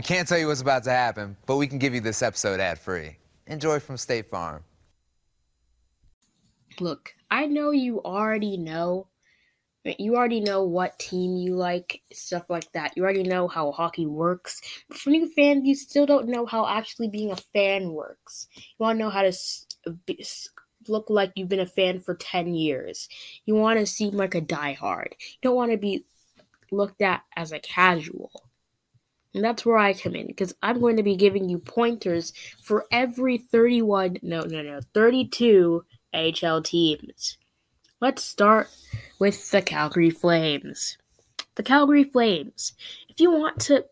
We can't tell you what's about to happen, but we can give you this episode ad free. Enjoy from State Farm. Look, I know you already know. You already know what team you like, stuff like that. You already know how hockey works. But for new fans, you still don't know how actually being a fan works. You want to know how to look like you've been a fan for 10 years. You want to seem like a diehard. You don't want to be looked at as a casual. And that's where I come in because I'm going to be giving you pointers for every 31, no, no, no, 32 NHL teams. Let's start with the Calgary Flames. The Calgary Flames. If you want to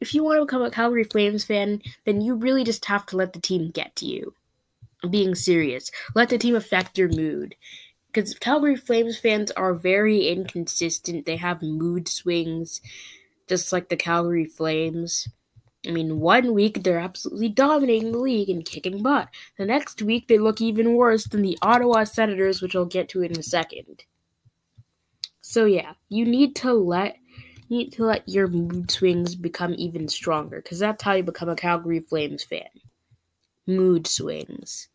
if you want to become a Calgary Flames fan, then you really just have to let the team get to you. I'm being serious. Let the team affect your mood. Because Calgary Flames fans are very inconsistent. They have mood swings just like the Calgary Flames. I mean, one week they're absolutely dominating the league and kicking butt. The next week they look even worse than the Ottawa Senators, which I'll get to in a second. So yeah, you need to let you need to let your mood swings become even stronger because that's how you become a Calgary Flames fan. Mood swings.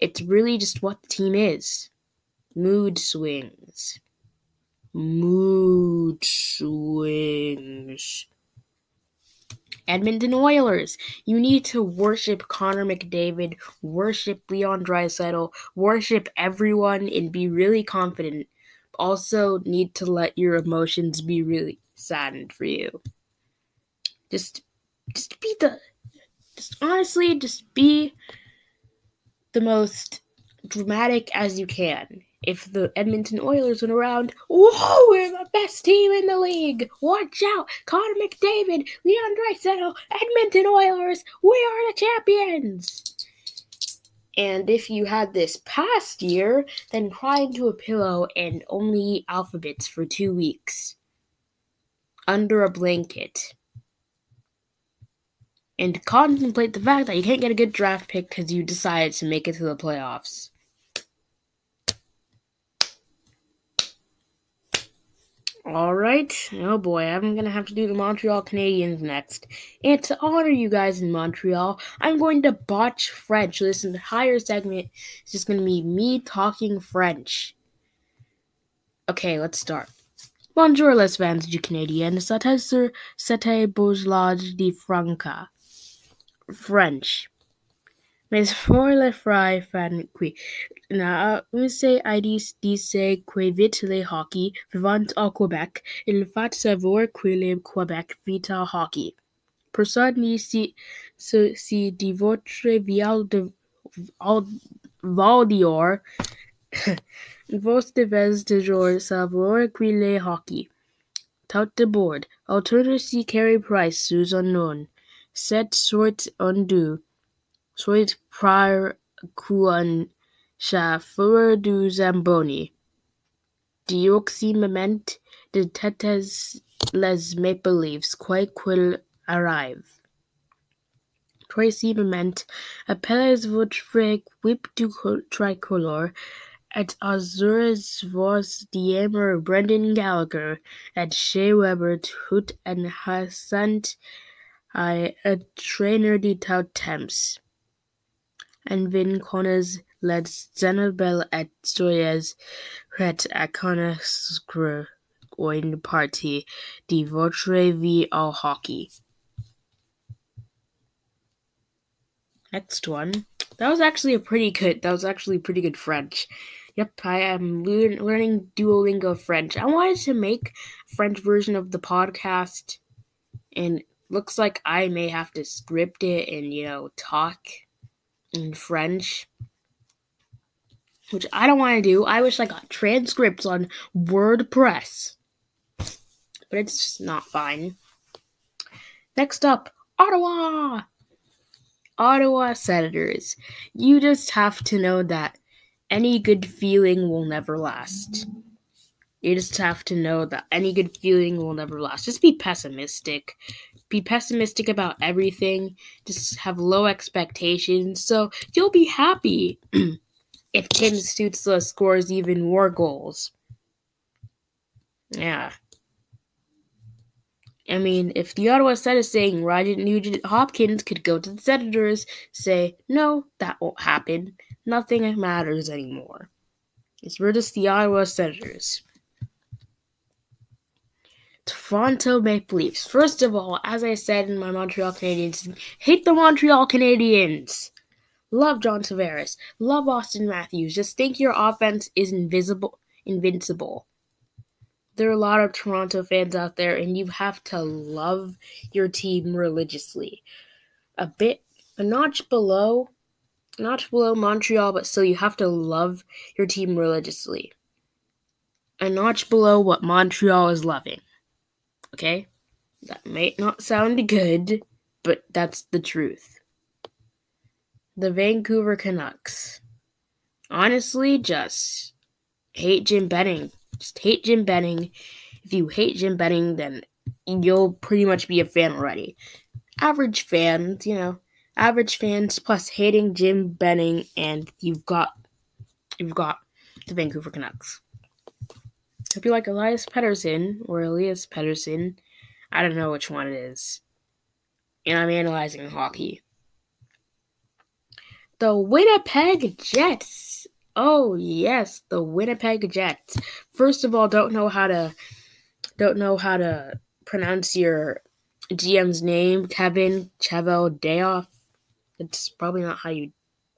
It's really just what the team is. Mood swings. Mood swings. Edmonton Oilers. You need to worship Connor McDavid, worship Leon Draisaitl, worship everyone, and be really confident. Also, need to let your emotions be really saddened for you. Just, just be the, just honestly, just be the most dramatic as you can if the Edmonton Oilers went around, whoa, we're the best team in the league. Watch out, Connor McDavid, Leon Draisaitl, Edmonton Oilers, we are the champions. And if you had this past year, then cry into a pillow and only eat alphabets for two weeks. Under a blanket. And contemplate the fact that you can't get a good draft pick because you decided to make it to the playoffs. All right. Oh boy, I'm going to have to do the Montreal Canadiens next. And to honor you guys in Montreal, I'm going to botch French. This entire segment is just going to be me talking French. Okay, let's start. Bonjour les fans du Canadien, c'était sur cette bourgeoise de Franca. French. Mais pour les frères fans qui na use IDs dice que vite le hockey vivant au Québec, il faut savoir que le Québec vit au hockey. Personne ici si, si de votre vial de Valdior, vous devez toujours savoir que le hockey. Tout de bord, alternative Carey Price sous un nom. Cette sorte undo. Soit prior quan chauffeur du Zamboni. Dioxymement de têtes les Maple leaves, quoi qu'il arrive. Troisièmement, appelez votre équipe du tricolore et azures vos dièmes Brendan Gallagher et Shea Weber tout en hassant à un trainer de tout temps. En vin connais les Zenobel et soyez prêts à connaître une partie de votre vie au hockey. Next one. That was actually a pretty good. That was actually pretty good French. Yep, I am learn, learning Duolingo French. I wanted to make French version of the podcast, and looks like I may have to script it and you know talk in French, which I don't want to do. I wish I got transcripts on WordPress, but it's just not fine. Next up, Ottawa. Ottawa Senators. You just have to know that any good feeling will never last. You just have to know that any good feeling will never last. Just be pessimistic be pessimistic about everything, just have low expectations, so you'll be happy if Tim Stützle scores even more goals. Yeah. I mean, if the Ottawa Senate is saying Ryan Nugent Hopkins could go to the Senators, say, no, that won't happen. Nothing matters anymore. It's we're just the Ottawa Senators. Toronto Maple Leafs. First of all, as I said in my Montreal Canadiens, hate the Montreal Canadiens. Love John Tavares. Love Auston Matthews. Just think your offense is invisible, invincible. There are a lot of Toronto fans out there, and you have to love your team religiously. A bit, a notch below, notch below Montreal, but still you have to love your team religiously. A notch below what Montreal is loving. Okay? That may not sound good, but that's the truth. The Vancouver Canucks. Honestly, just hate Jim Benning. Just hate Jim Benning. If you hate Jim Benning, then you'll pretty much be a fan already. Average fans, you know, average fans plus hating Jim Benning, and you've got you've got the Vancouver Canucks. If you like Elias Pettersson or Elias Pettersson, I don't know which one it is. And I'm analyzing hockey. The Winnipeg Jets. Oh yes, the Winnipeg Jets. First of all, don't know how to don't know how to pronounce your GM's name, Kevin Cheveldayoff. It's probably not how you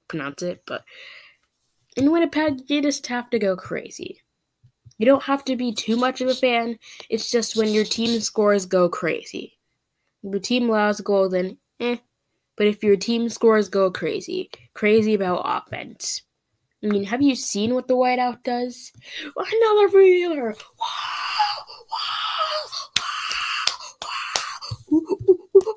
pronounce it, but in Winnipeg, you just have to go crazy. You don't have to be too much of a fan. It's just when your team scores go crazy. The team allows a goal, then eh. But if your team scores go crazy, crazy about offense. I mean, have you seen what the whiteout does? Another reeler! Wow! Wow! Wow! Wow!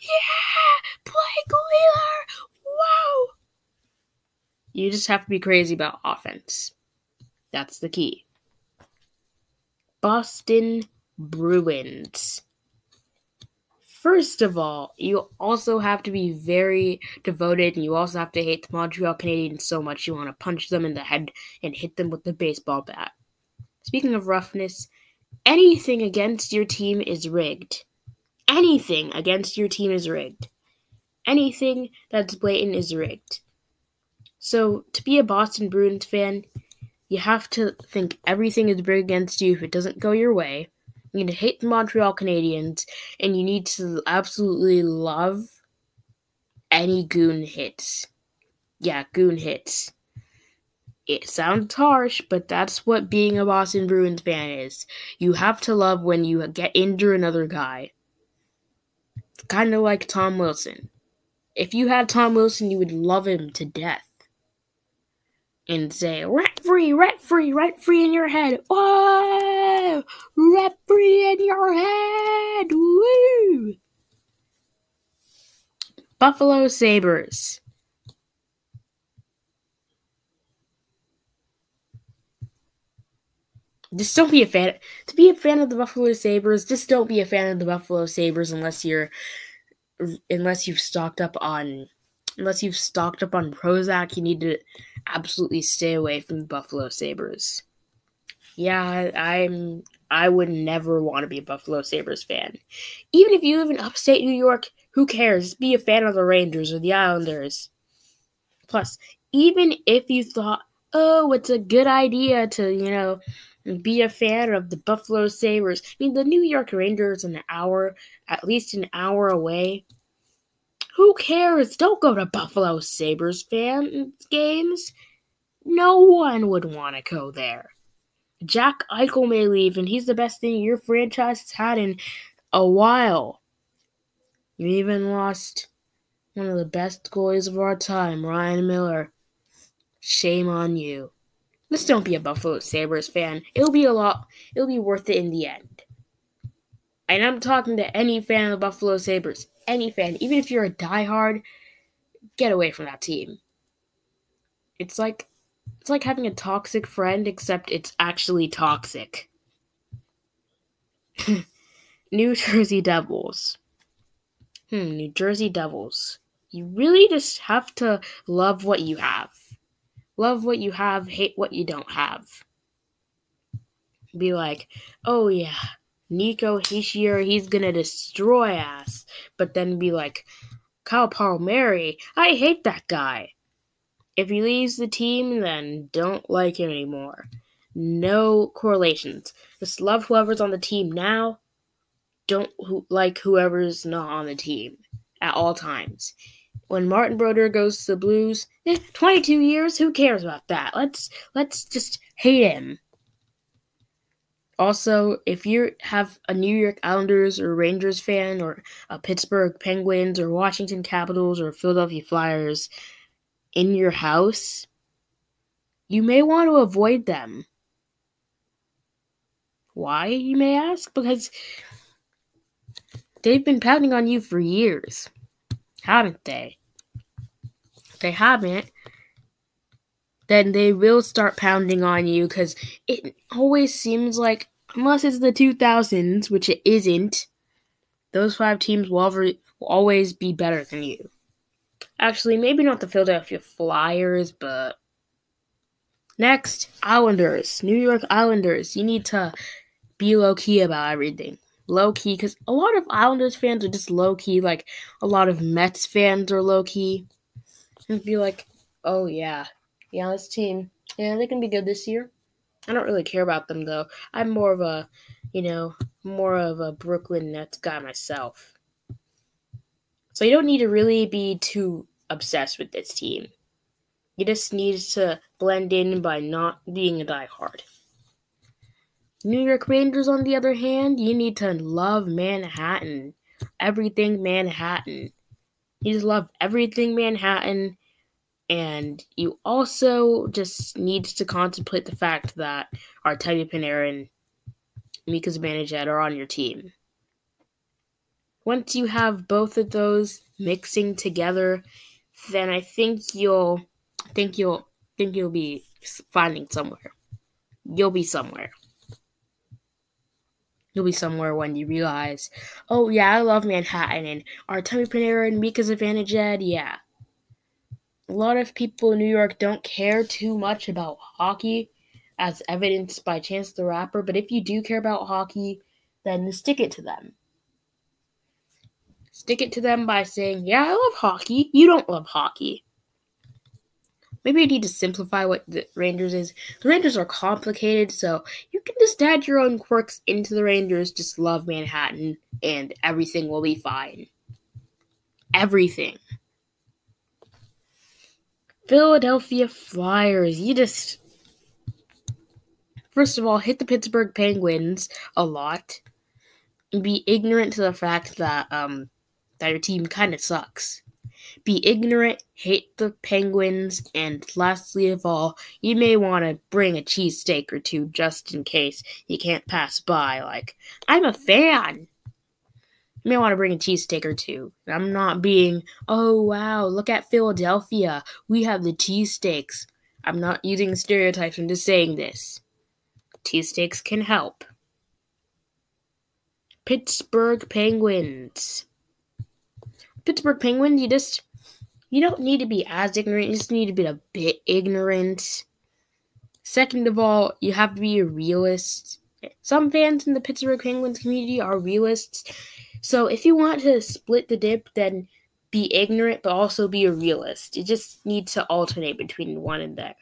yeah! Blake Wheeler! Wow! You just have to be crazy about offense. That's the key. Boston Bruins. First of all, you also have to be very devoted and you also have to hate the Montreal Canadiens so much you want to punch them in the head and hit them with the baseball bat. Speaking of roughness, anything against your team is rigged. Anything against your team is rigged. Anything that's blatant is rigged. So, to be a Boston Bruins fan, you have to think everything is rigged against you if it doesn't go your way. You need to hate the Montreal Canadiens, and you need to absolutely love any goon hits. Yeah, goon hits. It sounds harsh, but that's what being a Boston Bruins fan is. You have to love when you get into another guy. Kind of like Tom Wilson. If you had Tom Wilson, you would love him to death and say rat free, rat free, rat free in your head. Whoa, rent free in your head. Woo. Buffalo Sabres. Just don't be a fan. To be a fan of the Buffalo Sabres, just don't be a fan of the Buffalo Sabres unless you're unless you've stocked up on unless you've stocked up on Prozac, you need to absolutely stay away from the Buffalo Sabres. Yeah, I'm I would never want to be a Buffalo Sabres fan. Even if you live in upstate New York, who cares? Be a fan of the Rangers or the Islanders. Plus, even if you thought, oh, it's a good idea to, you know, be a fan of the Buffalo Sabres. I mean, the New York Rangers an hour, at least an hour away. Who cares? Don't go to Buffalo Sabres fan games. No one would want to go there. Jack Eichel may leave, and he's the best thing your franchise has had in a while. You even lost one of the best goalies of our time, Ryan Miller. Shame on you. Just don't be a Buffalo Sabres fan. It'll be a lot, it'll be worth it in the end. And I'm talking to any fan of the Buffalo Sabres. Any fan. Even if you're a diehard, get away from that team. It's like it's like having a toxic friend, except it's actually toxic. New Jersey Devils. Hmm, New Jersey Devils. You really just have to love what you have. Love what you have, hate what you don't have. Be like, oh yeah, Nico Hischier, he's gonna destroy us. But then be like, Kyle Palmieri, I hate that guy. If he leaves the team, then don't like him anymore. No correlations. Just love whoever's on the team now. Don't who, like whoever's not on the team at all times. When Martin Brodeur goes to the Blues, eh, 22 years, who cares about that? Let's let's just hate him. Also, if you have a New York Islanders or Rangers fan or a Pittsburgh Penguins or Washington Capitals or Philadelphia Flyers in your house, you may want to avoid them. Why, you may ask? Because they've been pounding on you for years, haven't they? If they haven't, then they will start pounding on you because it always seems like, unless it's the 2000s, which it isn't, those five teams will, always be better than you. Actually, maybe not the Philadelphia Flyers, but next, Islanders, New York Islanders. You need to be low key about everything. Low key, because a lot of Islanders fans are just low key. Like a lot of Mets fans are low key. And be like, oh yeah, yeah, this team, yeah, they can be good this year. I don't really care about them though. I'm more of a, you know, more of a Brooklyn Nets guy myself. So you don't need to really be too obsessed with this team. You just need to blend in by not being a diehard. New York Rangers, on the other hand, you need to love Manhattan. Everything Manhattan. You just love everything Manhattan. And you also just need to contemplate the fact that Artemi Panarin, Mika Zibanejad are on your team. Once you have both of those mixing together, then I think you'll think you'll think you'll be finding somewhere. You'll be somewhere. You'll be somewhere when you realize, oh yeah, I love Manhattan and Artemi Panarin and Mika Zibanejad, yeah. A lot of people in New York don't care too much about hockey, as evidenced by Chance the Rapper, but if you do care about hockey, then stick it to them. Stick it to them by saying, yeah, I love hockey. You don't love hockey. Maybe I need to simplify what the Rangers is. The Rangers are complicated, so you can just add your own quirks into the Rangers. Just love Manhattan, and everything will be fine. Everything. Philadelphia Flyers. You just. First of all, hit the Pittsburgh Penguins a lot. Be ignorant to the fact that um that your team kind of sucks be ignorant, hate the Penguins, and lastly of all, you may want to bring a cheesesteak or two just in case you can't pass by. Like, I'm a fan. You may want to bring a cheesesteak or two. I'm not being, oh wow, look at Philadelphia. We have the cheesesteaks. I'm not using stereotypes, I'm just saying this. Cheesesteaks can help. Pittsburgh Penguins. Pittsburgh Penguins, you just you don't need to be as ignorant, you just need to be a bit ignorant. Second of all, you have to be a realist. Some fans in the Pittsburgh Penguins community are realists. So if you want to split the dip, then be ignorant but also be a realist. You just need to alternate between one and that.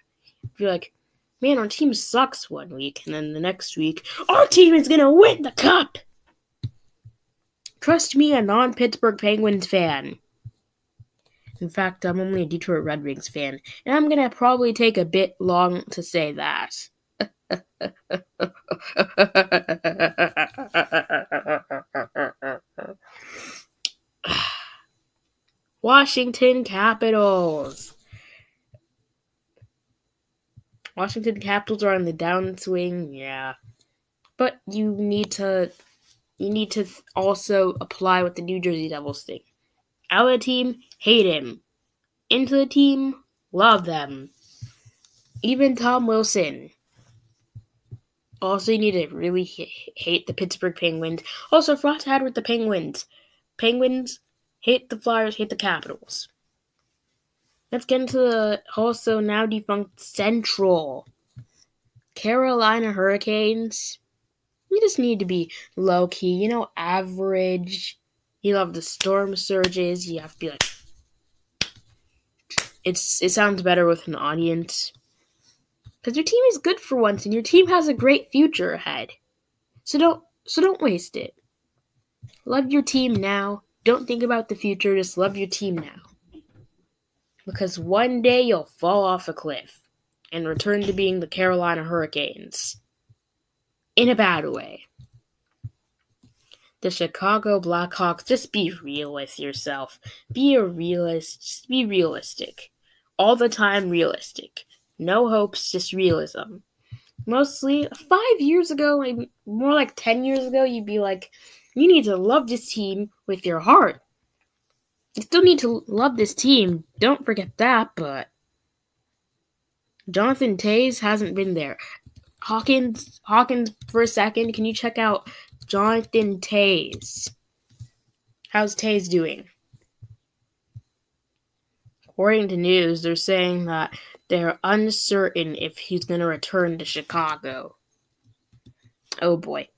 If you're like, man, our team sucks one week, and then the next week, our team is gonna win the cup. Trust me, a non Pittsburgh Penguins fan. In fact, I'm only a Detroit Red Wings fan, and I'm gonna probably take a bit long to say that. Washington Capitals. Washington Capitals are on the downswing, yeah. But you need to you need to also apply what the New Jersey Devils think. Out of the team, hate him. Into the team, love them. Even Tom Wilson. Also, you need to really hate the Pittsburgh Penguins. Also, Frost had with the Penguins. Penguins hate the Flyers, hate the Capitals. Let's get into the also now defunct Central. Carolina Hurricanes You just need to be low key, you know, average. You love the storm surges. You have to be like, it's it sounds better with an audience because your team is good for once, and your team has a great future ahead. So don't so don't waste it. Love your team now. Don't think about the future. Just love your team now. Because one day you'll fall off a cliff and return to being the Carolina Hurricanes. In a bad way. The Chicago Blackhawks, just be real with yourself. Be a realist. Just be realistic. All the time realistic. No hopes, just realism. Mostly, five years ago, more like 10 years ago, you'd be like, you need to love this team with your heart. You still need to love this team. Don't forget that, but Jonathan Toews hasn't been there. Hawkins, Hawkins, for a second, can you check out Jonathan Toews? How's Toews doing? According to news, they're saying that they're uncertain if he's going to return to Chicago. Oh boy.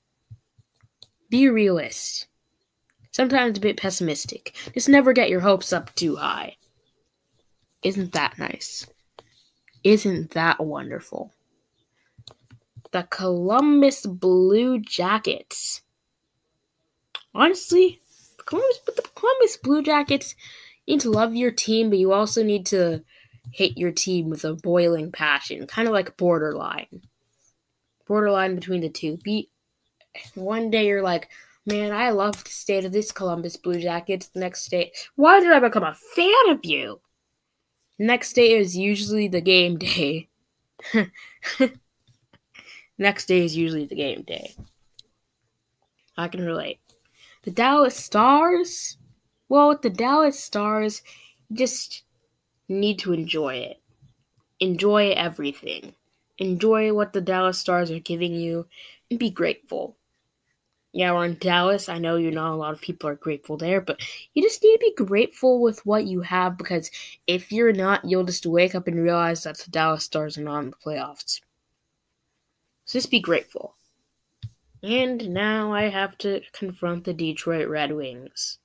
Be a realist. Sometimes a bit pessimistic. Just never get your hopes up too high. Isn't that nice? Isn't that wonderful? The Columbus Blue Jackets. Honestly, the Columbus, but the Columbus Blue Jackets you need to love your team, but you also need to hate your team with a boiling passion, kind of like borderline. Borderline between the two. Be one day you're like, man, I love the state of this Columbus Blue Jackets. The next day, why did I become a fan of you? Next day is usually the game day. Next day is usually the game day. I can relate. The Dallas Stars? Well, with the Dallas Stars, you just need to enjoy it. Enjoy everything. Enjoy what the Dallas Stars are giving you and be grateful. Yeah, we're in Dallas. I know you know a lot of people are grateful there, but you just need to be grateful with what you have because if you're not, you'll just wake up and realize that the Dallas Stars are not in the playoffs. So just be grateful. And now I have to confront the Detroit Red Wings.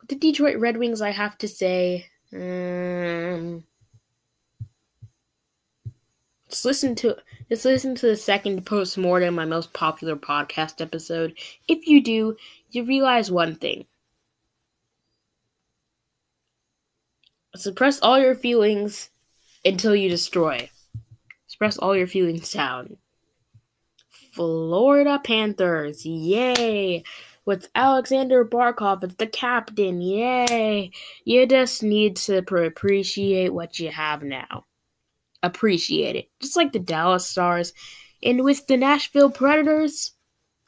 With the Detroit Red Wings, I have to say, um, just listen to just listen to the second post mortem, my most popular podcast episode. If you do, you realize one thing. Suppress all your feelings until you destroy. Suppress all your feelings down. Florida Panthers, yay! With Aleksander Barkov as the captain, yay! You just need to appreciate what you have now appreciate it. Just like the Dallas Stars. And with the Nashville Predators,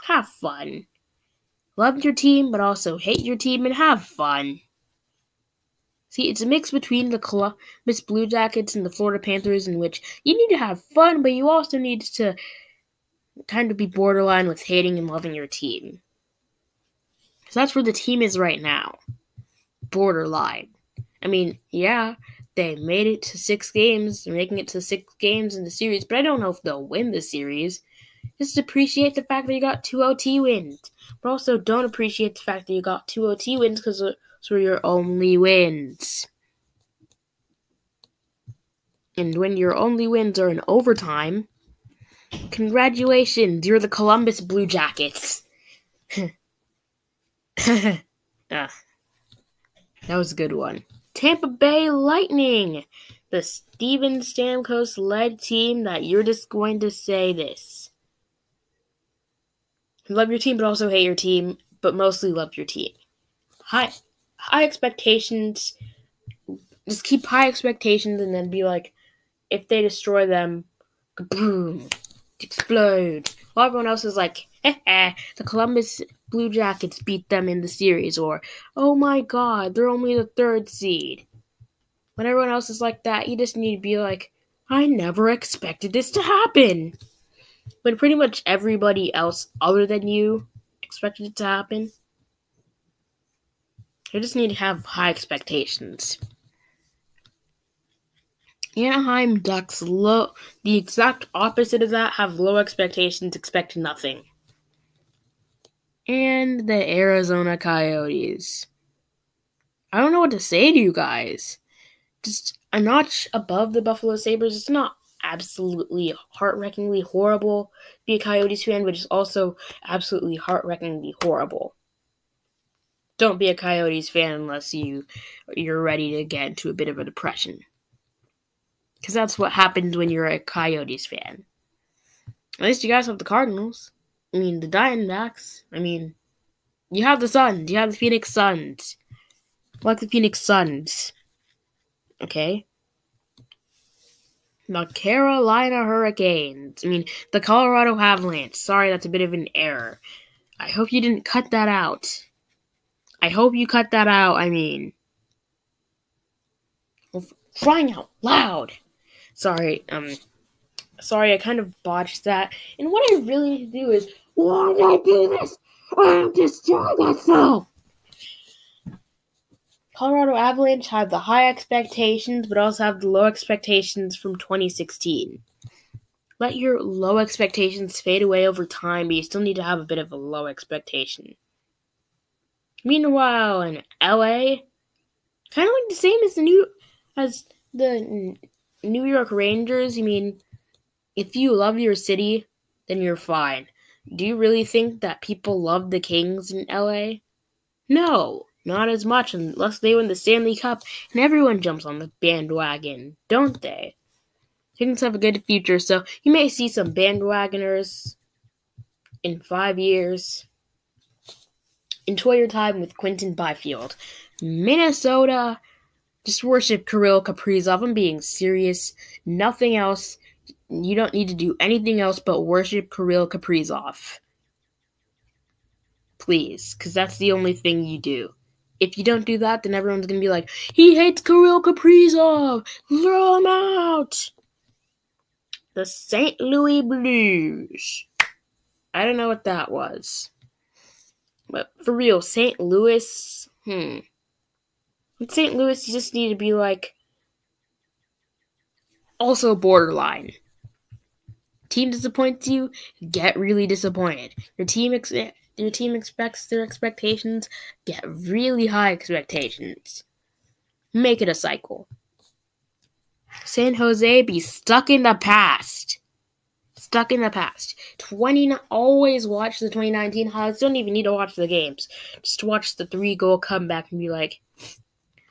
have fun. Love your team, but also hate your team and have fun. See, it's a mix between the Columbus Blue Jackets and the Florida Panthers, in which you need to have fun, but you also need to kind of be borderline with hating and loving your team. Because that's where the team is right now. Borderline. I mean, yeah, they made it to six games. They're making it to six games in the series, but I don't know if they'll win the series. Just appreciate the fact that you got two OT wins, but also don't appreciate the fact that you got two OT wins because those were your only wins. And when your only wins are in overtime, congratulations, you're the Columbus Blue Jackets. ah, that was a good one. Tampa Bay Lightning, the Steven Stamkos led team that you're just going to say this. Love your team, but also hate your team, but mostly love your team. High, high expectations. Just keep high expectations, and then be like, if they destroy them, boom, explode. While everyone else is like, the Columbus Blue Jackets beat them in the series, or, oh my god, they're only the third seed. When everyone else is like that, you just need to be like, I never expected this to happen. When pretty much everybody else other than you expected it to happen, you just need to have high expectations. Anaheim Ducks low the exact opposite of that have low expectations, expect nothing. And the Arizona Coyotes. I don't know what to say to you guys. Just a notch above the Buffalo Sabres. It's not absolutely heart-wreckingly horrible to be a Coyotes fan, but it's also absolutely heart-wreckingly horrible. Don't be a Coyotes fan unless you you're ready to get into a bit of a depression. Because that's what happens when you're a Coyotes fan. At least you guys have the Cardinals. I mean, the Diamondbacks. I mean, you have the Suns. You have the Phoenix Suns. Like the Phoenix Suns. Okay? The Carolina Hurricanes. I mean, the Colorado Avalanche. Sorry, that's a bit of an error. I hope you didn't cut that out. I hope you cut that out. I mean, crying out loud. Sorry, um, sorry, I kind of botched that. And what I really need to do is, why did I do this? I'm destroying myself. Colorado Avalanche have the high expectations, but also have the low expectations from 2016. Let your low expectations fade away over time, but you still need to have a bit of a low expectation. Meanwhile, in LA, kind of like the same as the new as the New York Rangers. I mean, if you love your city, then you're fine. Do you really think that people love the Kings in LA? No, not as much unless they win the Stanley Cup and everyone jumps on the bandwagon, don't they? Kings have a good future, so you may see some bandwagoners in five years. Enjoy your time with Quinton Byfield. Minnesota, just worship Kirill Kaprizov. I'm being serious. Nothing else. You don't need to do anything else but worship Kirill Kaprizov. Please, because that's the only thing you do. If you don't do that, then everyone's going to be like, he hates Kirill Kaprizov. Throw him out. The St. Louis Blues. I don't know what that was. But for real, St. Louis, hmm. In St. Louis, you just need to be like also borderline. Team disappoints you, get really disappointed. Your team ex- your team expects their expectations, get really high expectations. Make it a cycle. San Jose be stuck in the past stuck in the past. 20 always watch the 2019 highlights. Don't even need to watch the games. Just watch the three goal comeback and be like,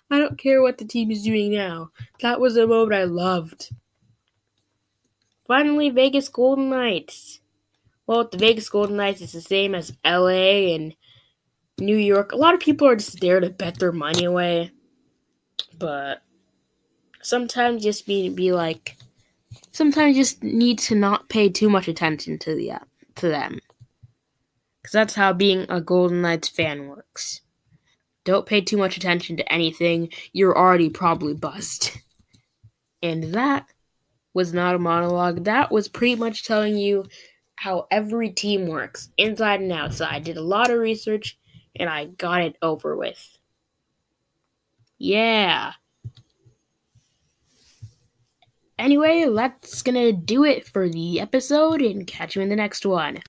I don't care what the team is doing now. That was a moment I loved. Finally, Vegas Golden Knights. Well, the Vegas Golden Knights is the same as LA and New York. A lot of people are just there to bet their money away. But sometimes just be be like sometimes just need to not pay too much attention to the to them. Cuz that's how being a Golden Knights fan works. Don't pay too much attention to anything. You're already probably buzzed. And that was not a monologue. That was pretty much telling you how every team works, inside and outside. I did a lot of research and I got it over with. Yeah. Anyway, that's gonna do it for the episode and catch you in the next one.